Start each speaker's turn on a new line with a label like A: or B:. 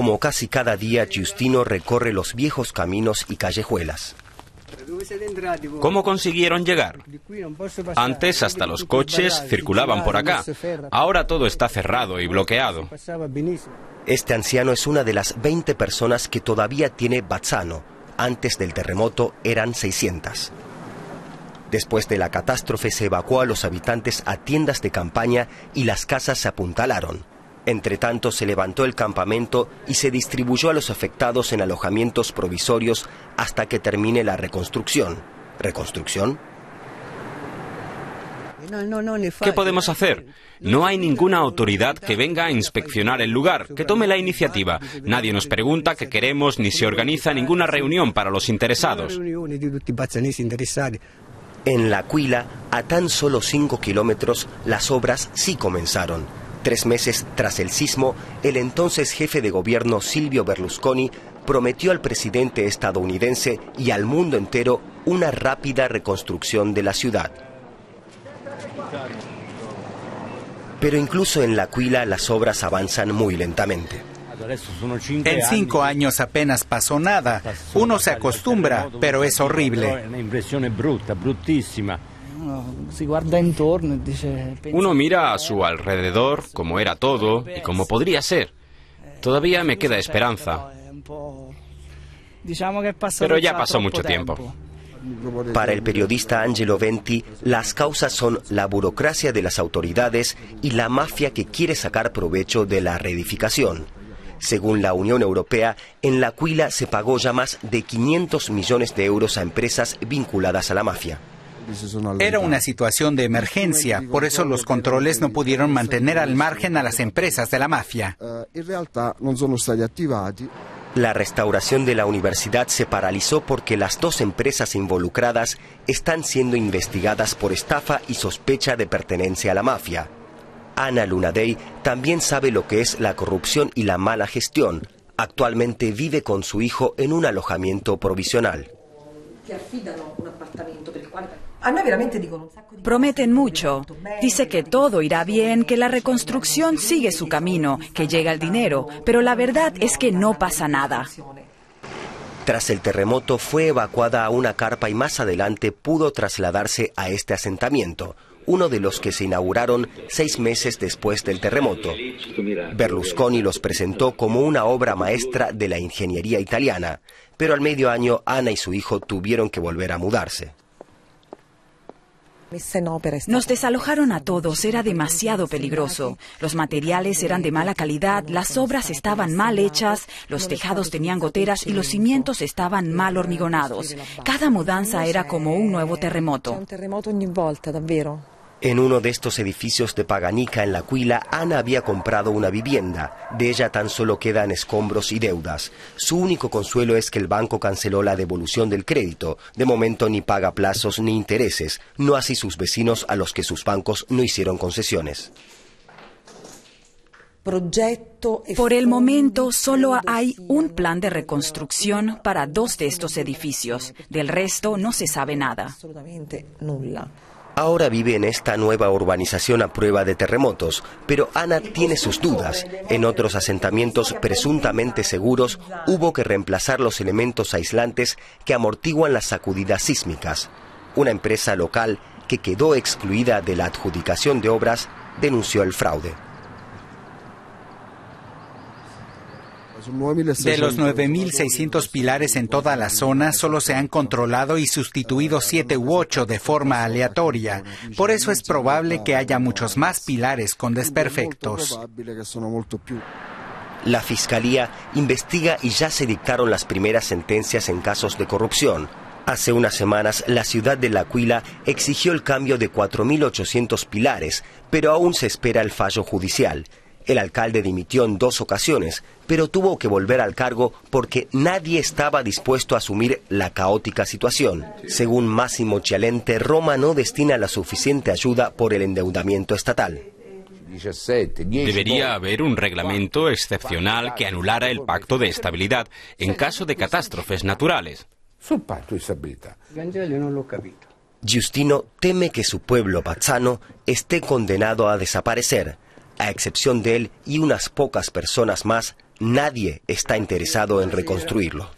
A: Como casi cada día, Giustino recorre los viejos caminos y callejuelas.
B: ¿Cómo consiguieron llegar? Antes hasta los coches circulaban por acá. Ahora todo está cerrado y bloqueado.
A: Este anciano es una de las 20 personas que todavía tiene Bazzano. Antes del terremoto eran 600. Después de la catástrofe se evacuó a los habitantes a tiendas de campaña y las casas se apuntalaron. Entre tanto, se levantó el campamento y se distribuyó a los afectados en alojamientos provisorios hasta que termine la reconstrucción. ¿Reconstrucción?
B: ¿Qué podemos hacer? No hay ninguna autoridad que venga a inspeccionar el lugar, que tome la iniciativa. Nadie nos pregunta qué queremos ni se organiza ninguna reunión para los interesados.
A: En La Aquila, a tan solo 5 kilómetros, las obras sí comenzaron. Tres meses tras el sismo, el entonces jefe de gobierno Silvio Berlusconi prometió al presidente estadounidense y al mundo entero una rápida reconstrucción de la ciudad. Pero incluso en La Aquila las obras avanzan muy lentamente.
C: En cinco años apenas pasó nada. Uno se acostumbra, pero es horrible.
B: Uno mira a su alrededor como era todo y como podría ser. Todavía me queda esperanza. Pero ya pasó mucho tiempo.
A: Para el periodista Angelo Venti, las causas son la burocracia de las autoridades y la mafia que quiere sacar provecho de la reedificación. Según la Unión Europea, en La Aquila se pagó ya más de 500 millones de euros a empresas vinculadas a la mafia.
C: Era una situación de emergencia, por eso los controles no pudieron mantener al margen a las empresas de la mafia.
A: La restauración de la universidad se paralizó porque las dos empresas involucradas están siendo investigadas por estafa y sospecha de pertenencia a la mafia. Ana Lunadei también sabe lo que es la corrupción y la mala gestión. Actualmente vive con su hijo en un alojamiento provisional.
D: Prometen mucho. Dice que todo irá bien, que la reconstrucción sigue su camino, que llega el dinero, pero la verdad es que no pasa nada.
A: Tras el terremoto fue evacuada a una carpa y más adelante pudo trasladarse a este asentamiento, uno de los que se inauguraron seis meses después del terremoto. Berlusconi los presentó como una obra maestra de la ingeniería italiana, pero al medio año Ana y su hijo tuvieron que volver a mudarse.
D: Nos desalojaron a todos, era demasiado peligroso. Los materiales eran de mala calidad, las obras estaban mal hechas, los tejados tenían goteras y los cimientos estaban mal hormigonados. Cada mudanza era como un nuevo terremoto.
A: En uno de estos edificios de Paganica en La Cuila, Ana había comprado una vivienda. De ella tan solo quedan escombros y deudas. Su único consuelo es que el banco canceló la devolución del crédito. De momento ni paga plazos ni intereses, no así sus vecinos a los que sus bancos no hicieron concesiones.
D: Por el momento solo hay un plan de reconstrucción para dos de estos edificios. Del resto no se sabe nada.
A: Ahora vive en esta nueva urbanización a prueba de terremotos, pero Ana tiene sus dudas. En otros asentamientos presuntamente seguros hubo que reemplazar los elementos aislantes que amortiguan las sacudidas sísmicas. Una empresa local que quedó excluida de la adjudicación de obras denunció el fraude.
C: De los 9.600 pilares en toda la zona, solo se han controlado y sustituido 7 u 8 de forma aleatoria. Por eso es probable que haya muchos más pilares con desperfectos.
A: La Fiscalía investiga y ya se dictaron las primeras sentencias en casos de corrupción. Hace unas semanas, la ciudad de La Aquila exigió el cambio de 4.800 pilares, pero aún se espera el fallo judicial. El alcalde dimitió en dos ocasiones, pero tuvo que volver al cargo porque nadie estaba dispuesto a asumir la caótica situación. Según Massimo Cialente, Roma no destina la suficiente ayuda por el endeudamiento estatal.
B: Debería haber un reglamento excepcional que anulara el pacto de estabilidad en caso de catástrofes naturales.
A: Giustino teme que su pueblo pazzano esté condenado a desaparecer a excepción de él y unas pocas personas más, nadie está interesado en reconstruirlo.